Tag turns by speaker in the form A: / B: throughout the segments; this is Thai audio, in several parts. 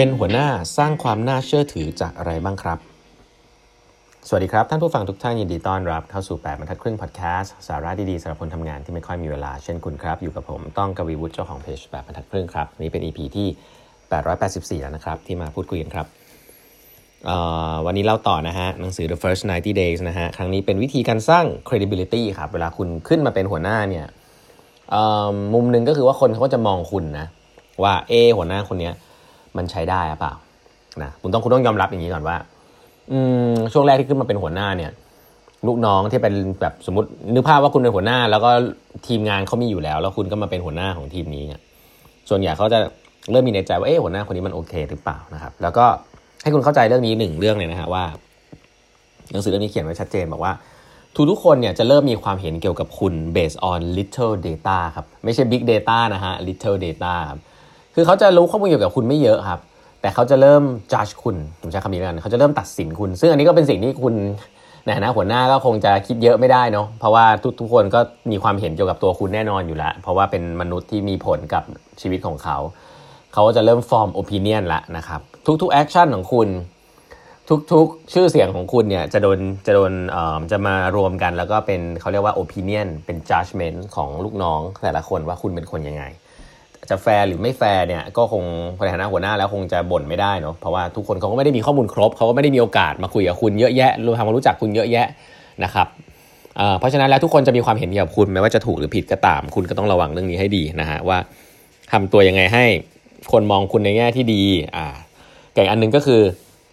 A: เป็นหัวหน้าสร้างความน่าเชื่อถือจากอะไรบ้างครับ สวัสดีครับ ท่านผู้ฟังทุกท่านยินดีต้อนรับเข้าสู่ 8บรรทัดครึ่งพอดแคสต์สาระดีๆสำหรับคนทำงานที่ไม่ค่อยมีเวลาเช่นคุณครับ อยู่กับผมต้องกวีวุฒิเจ้าของเพจ8บรรทัดครึ่งครับ นี่เป็น EP ที่ 884 แล้วนะครับ ที่มาพูดคุยกันครับวันนี้เล่าต่อนะฮะหนังสือ The First 90 Days นะฮะครั้งนี้เป็นวิธีการสร้าง credibility ครับเวลาคุณขึ้นมาเป็นหัวหน้าเนี่ยมุมหนึ่งก็คือว่าคนเขาก็จะมองคุณนะว่าเอหัวหน้าคนนี้ มันใช้ได้หรือเปล่านะคุณต้องคุณต้องยอมรับอย่างนี้ก่อนว่า อืมช่วงแรกที่ขึ้นมาเป็นหัวหน้าเนี่ย ลูกน้องที่เป็นแบบสมมตินึกภาพว่าคุณเป็นหัวหน้า แล้วก็ทีมงานเขามีอยู่แล้ว แล้วคุณก็มาเป็นหัวหน้าของทีมนี้เนี่ยส่วนใหญ่เขาจะเริ่มมีในใจว่าเออหัวหน้าคนนี้มันโอเคหรือเปล่านะครับ แล้วก็ให้คุณเข้าใจเรื่องนี้หนึ่งเรื่องเลยนะฮะว่าหนังสือเรื่องนี้เขียนไว้ชัดเจนบอกว่า ทุกทุกคนเนี่ยจะเริ่มมีความเห็นเกี่ยวกับคุณ based on little data ครับ ไม่ใช่ big data นะฮะ little data ครับ คือเขาจะรู้ข้อมูลเกี่ยวกับคุณไม่เยอะครับ แต่เขาจะเริ่ม judge คุณผมใช้คำนี้กันเขาจะเริ่มตัดสินคุณ ซึ่งอันนี้ก็เป็นสิ่งที่คุณในฐานะหัวหน้าก็คงจะคิดเยอะไม่ได้เนาะเพราะว่าทุกทุกคนก็มีความเห็นเกี่ยวกับตัวคุณแน่นอนอยู่แล้ว เพราะว่าเป็นมนุษย์ที่มีผลกับชีวิตของเขา เขาจะเริ่ม form opinion ละนะครับทุกๆ action ของคุณทุกๆ ชื่อเสียงของคุณเนี่ยจะโดนจะโดนเอ่อจะมารวมกัน แล้วก็เป็นเขาเรียกว่า opinion เป็น judgment ของลูกน้องแต่ละคนว่าคุณเป็นคนยังไง จะแฟร์หรือไม่แฟร์เนี่ยก็คงในฐานะหัวหน้าแล้วคงจะบ่นไม่ได้เนาะเพราะว่าทุกคนเขาก็ไม่ได้มีข้อมูลครบเขาก็ไม่ได้มีโอกาสมาคุยกับคุณเยอะแยะรู้ทำความรู้จักคุณเยอะแยะนะครับเพราะฉะนั้นแล้วทุกคนจะมีความเห็นเกี่ยวกับคุณไม่ว่าจะถูกหรือผิดก็ตาม คุณก็ต้องระวังเรื่องนี้ให้ดีนะฮะว่าทำตัวยังไงให้คนมองคุณในแง่ที่ดีอ่าแต่อันนึงก็คือ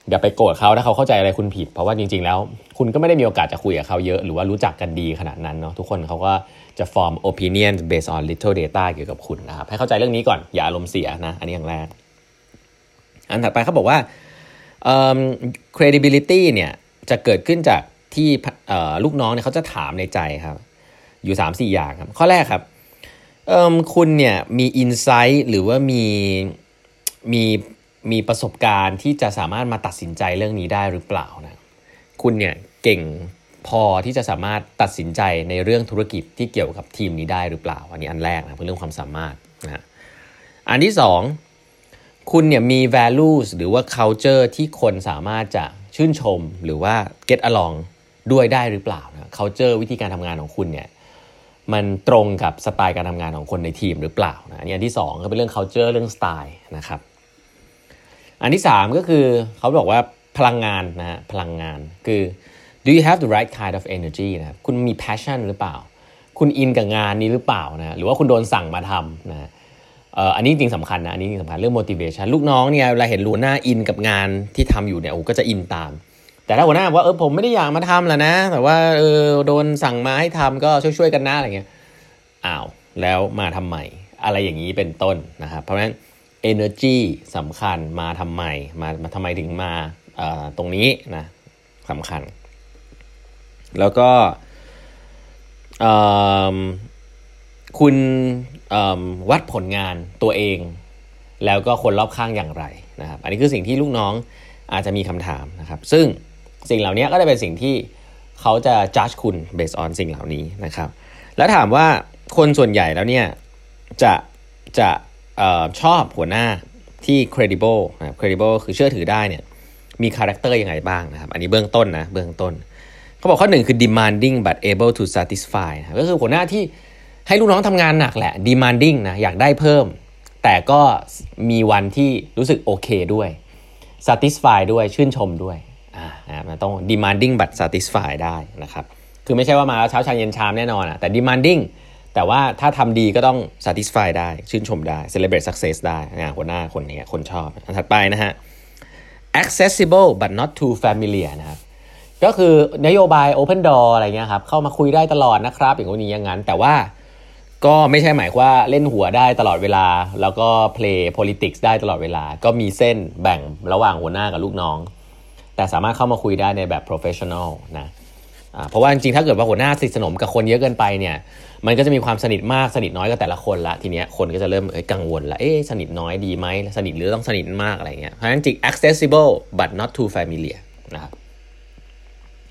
A: อย่าไปโกรธเขาถ้าเขาเข้าใจอะไรคุณผิด เพราะว่าจริง ๆ แล้ว คุณก็ไม่ได้มีโอกาสจะคุยกับเขาเยอะ หรือว่ารู้จักกันดีขนาดนั้นเนาะทุกคนเขาก็จะ form opinion based on little data เกี่ยวกับคุณนะครับให้เข้าใจเรื่องนี้ก่อนอย่าอารมณ์เสียนะ อันนี้อย่างแรก อันถัดไปเขาบอกว่า credibility เนี่ยจะเกิดขึ้นจากที่ลูกน้องเนี่ยเขาจะถามในใจครับ อยู่ 3-4 อย่างครับ ข้อแรกครับคุณเนี่ยมีอินไซต์หรือว่ามีมี มีประสบการณ์ที่จะสามารถมาตัดสินใจเรื่องนี้ได้หรือเปล่านะคุณเนี่ยเก่งพอที่จะสามารถตัดสินใจในเรื่องธุรกิจที่เกี่ยวกับทีมนี้ได้หรือเปล่า อันนี้อันแรกนะเป็นเรื่องความสามารถนะอันที่สองคุณเนี่ยมี values หรือว่า culture ที่คนสามารถจะชื่นชมหรือว่า get along ด้วยได้หรือเปล่านะ culture วิธีการทำงานของคุณเนี่ยมันตรงกับสไตล์การทำงานของคนในทีมหรือเปล่านะอันนี้อันที่2ก็เป็นเรื่อง culture เรื่องสไตล์นะครับ อันที่ 3 ก็คือเขาบอกว่าพลังงานนะฮะพลังงานคือ do you have the right kind of energy นะคุณมี passion หรือเปล่า คุณอินกับงานนี้หรือเปล่านะหรือว่าคุณโดนสั่งมาทำนะเอ่ออันนี้จริงสำคัญนะอันนี้จริงสำคัญเรื่อง motivation ลูกน้องเนี่ยเวลาเห็นหัวหน้าอินกับงานที่ทำอยู่เนี่ยโอ้ก็จะอินตาม แต่ถ้าหัวหน้าว่าเออผมไม่ได้อยากมาทำแล้วนะ แต่ว่าเออโดนสั่งมาให้ทำก็ช่วยๆกันนะอะไรเงี้ยอ้าวแล้วมาทำไมอะไรอย่างนี้เป็นต้นนะครับเพราะฉะนั้น energy สำคัญมาทำไมมามาทำไมถึงมาตรงนี้นะสำคัญ แล้วก็คุณวัดผลงานตัวเอง แล้วก็คนรอบข้างอย่างไรนะครับ อันนี้คือสิ่งที่ลูกน้องอาจจะมีคำถามนะครับ ซึ่งสิ่งเหล่านี้ก็จะเป็นสิ่งที่เขาจะ judge คุณ based on สิ่งเหล่านี้นะครับ แล้วถามว่าคนส่วนใหญ่แล้วเนี่ยจะจะ ออชอบหัวหน้าที่ credible นะ credible คือเชื่อถือได้เนี่ยมีคาแรคเตอร์ยังไงบ้างนะครับ อันนี้เบื้องต้นนะเบื้องต้น เขาบอกข้อหนึ่งคือ demanding but able to satisfy ก็คือหัวหน้าที่ให้ลูกน้องทำงานหนักแหละ demanding นะอยากได้เพิ่ม แต่ก็มีวันที่รู้สึกโอเคด้วย satisfy ด้วยชื่นชมด้วยอ่านะต้อง demanding but satisfy ได้นะครับ คือไม่ใช่ว่ามาเช้าชาเย็นชามแน่นอนอะแต่ demanding แต่ว่าถ้าทำดีก็ต้อง satisfy ได้ ชื่นชมได้ celebrate success ได้นะหัวหน้าคนนี้คนชอบอันถัดไปนะฮะ accessible but not too familiar นะครับก็คือนโยบาย open door อะไรเงี้ยครับเข้ามาคุยได้ตลอดนะครับ อย่างนี้อย่างนั้น แต่ว่าก็ไม่ใช่หมายว่าเล่นหัวได้ตลอดเวลา แล้วก็ play politics ได้ตลอดเวลา ก็มีเส้นแบ่งระหว่างหัวหน้ากับลูกน้อง แต่สามารถเข้ามาคุยได้ในแบบ professional นะ เพราะว่าจริงๆถ้าเกิดว่าหัวหน้าสนิทสนมกับคนเยอะเกินไปเนี่ยมันก็จะมีความสนิทมากสนิทน้อยกับแต่ละคนละทีเนี้ยคนก็จะเริ่มกังวลละเอ๊สนิทน้อยดีไหมสนิทหรือต้องสนิทมากอะไรเงี้ยเพราะฉะนั้นจริง accessible but not too familiar นะครับ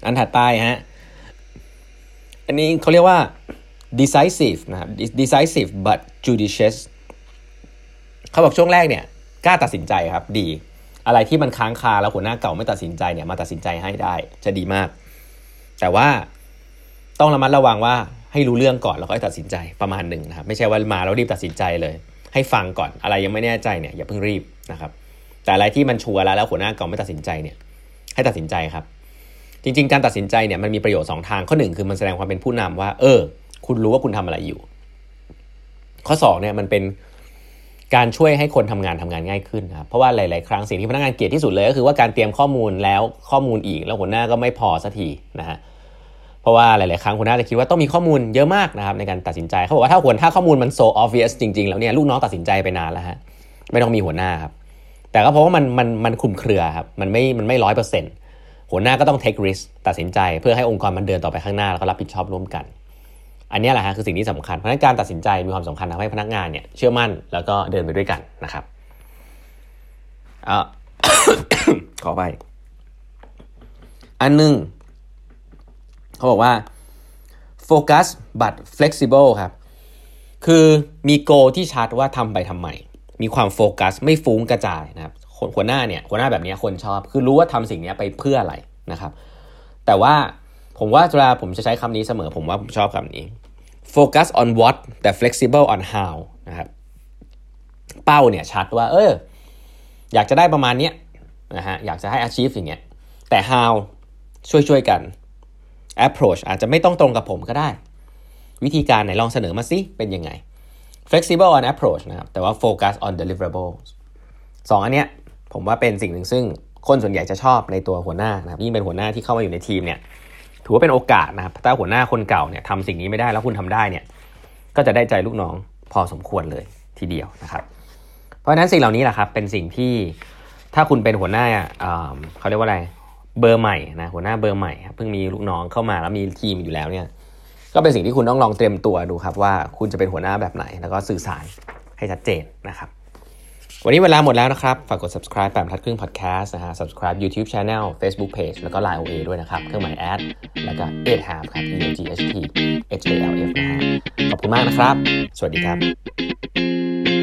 A: อันถัดไปฮะอันนี้เขาเรียกว่า decisive นะครับ decisive but judicious เขาบอกช่วงแรกเนี่ยกล้าตัดสินใจครับดี อะไรที่มันค้างคาแล้วหัวหน้าเก่าไม่ตัดสินใจเนี่ยมาตัดสินใจให้ได้จะดีมาก แต่ว่าต้องระมัดระวังว่าให้รู้เรื่องก่อนแล้วค่อยตัดสินใจประมาณหนึ่งนะครับไม่ใช่ว่ามาแล้วรีบตัดสินใจเลย ให้ฟังก่อนอะไรยังไม่แน่ใจเนี่ยอย่าเพิ่งรีบนะครับ แต่อะไรที่มันชัวร์แล้วแล้วหัวหน้าก่าไม่ตัดสินใจเนี่ยให้ตัดสินใจครับ จริง ๆ การตัดสินใจเนี่ยมันมีประโยชน์สองทางข้อหนึ่งคือมันแสดงความเป็นผู้นำว่า เออ คุณรู้ว่าคุณทำอะไรอยู่ ข้อ2เนี่ยมันเป็น การช่วยให้คนทำงานทำงานง่ายขึ้นครับเพราะว่าหลาย ๆ ครั้งสิ่งที่พนักงานเกลียดที่สุดเลยก็คือว่าการเตรียมข้อมูลแล้วข้อมูลอีกแล้วหัวหน้าก็ไม่พอสักทีนะฮะเพราะว่าหลาย ๆ ครั้งหัวหน้าจะคิดว่าต้องมีข้อมูลเยอะมากนะครับในการตัดสินใจเขาบอกว่าถ้าหัวถ้าข้อมูลมัน so obvious จริง ๆ แล้วเนี่ยลูกน้องตัดสินใจไปนานแล้วฮะไม่ต้องมีหัวหน้าครับแต่ก็เพราะว่ามันมันมันคลุมเครือครับมันไม่มันไม่ร้อยเปอร์เซ็นต์หัวหน้าก็ต้อง take risk ตัดสินใจ เพื่อให้องค์กรมันเดินต่อไปข้างหน้าแล้วก็รับผิดชอบร่วมกัน อันนี้แหละฮะคือสิ่งที่สำคัญ เพราะนั้นการตัดสินใจมีความสำคัญทำให้พนักงานเนี่ยเชื่อมั่นแล้วก็เดินไปด้วยกันนะครับอขอไป อันหนึ่งเขาบอกว่า focus but flexible ครับ คือมีโกที่ชัดว่าทำไปทำไม มีความโฟกัสไม่ฟุ้งกระจายนะครับหัวหน้าเนี่ยหัวหน้าแบบนี้คนชอบ คือรู้ว่าทำสิ่งนี้ไปเพื่ออะไรนะครับ แต่ว่า ผมว่าเวลาผมจะใช้คำนี้เสมอผมว่าผมชอบคำนี้ focus on what แต่ flexible on how นะครับเป้าเนี่ยชัดว่า เอออยากจะได้ประมาณนี้นะฮะอยากจะให้ achieve อย่างเงี้ยแต่ how ช่วยๆกัน approach อาจจะไม่ต้องตรงกับผมก็ได้ วิธีการไหนลองเสนอมาสิเป็นยังไง flexible on approach นะครับแต่ว่า focus on deliverables สองอันเนี้ยผมว่าเป็นสิ่งหนึ่งซึ่งคนส่วนใหญ่จะชอบในตัวหัวหน้านะครับยิ่งเป็นหัวหน้าที่เข้ามาอยู่ในทีมเนี่ย ถือว่าเป็นโอกาสนะครับถ้าหัวหน้าคนเก่าเนี่ยทำสิ่งนี้ไม่ได้แล้วคุณทำได้เนี่ยก็จะได้ใจลูกน้องพอสมควรเลยทีเดียวนะครับ เพราะฉะนั้นสิ่งเหล่านี้แหละครับเป็นสิ่งที่ถ้าคุณเป็นหัวหน้าเขาเรียกว่าอะไรเบอร์ใหม่นะหัวหน้าเบอร์ใหม่เพิ่งมีลูกน้องเข้ามาแล้วมีทีมอยู่แล้วเนี่ยก็เป็นสิ่งที่คุณต้องลองเตรียมตัวดูครับว่าคุณจะเป็นหัวหน้าแบบไหน แล้วก็สื่อสารให้ชัดเจนนะครับ วันนี้เวลาหมดแล้วนะครับ ฝากกด subscribe แปมทัดครึ่ง podcast นะฮะ subscribe YouTube channel Facebook page แล้วก็ Line OA ด้วยนะครับ เครื่องหมายแอด แล้วก็8 half ครับ E G H T H A L F นะฮะ ขอบคุณมากนะครับ สวัสดีครับ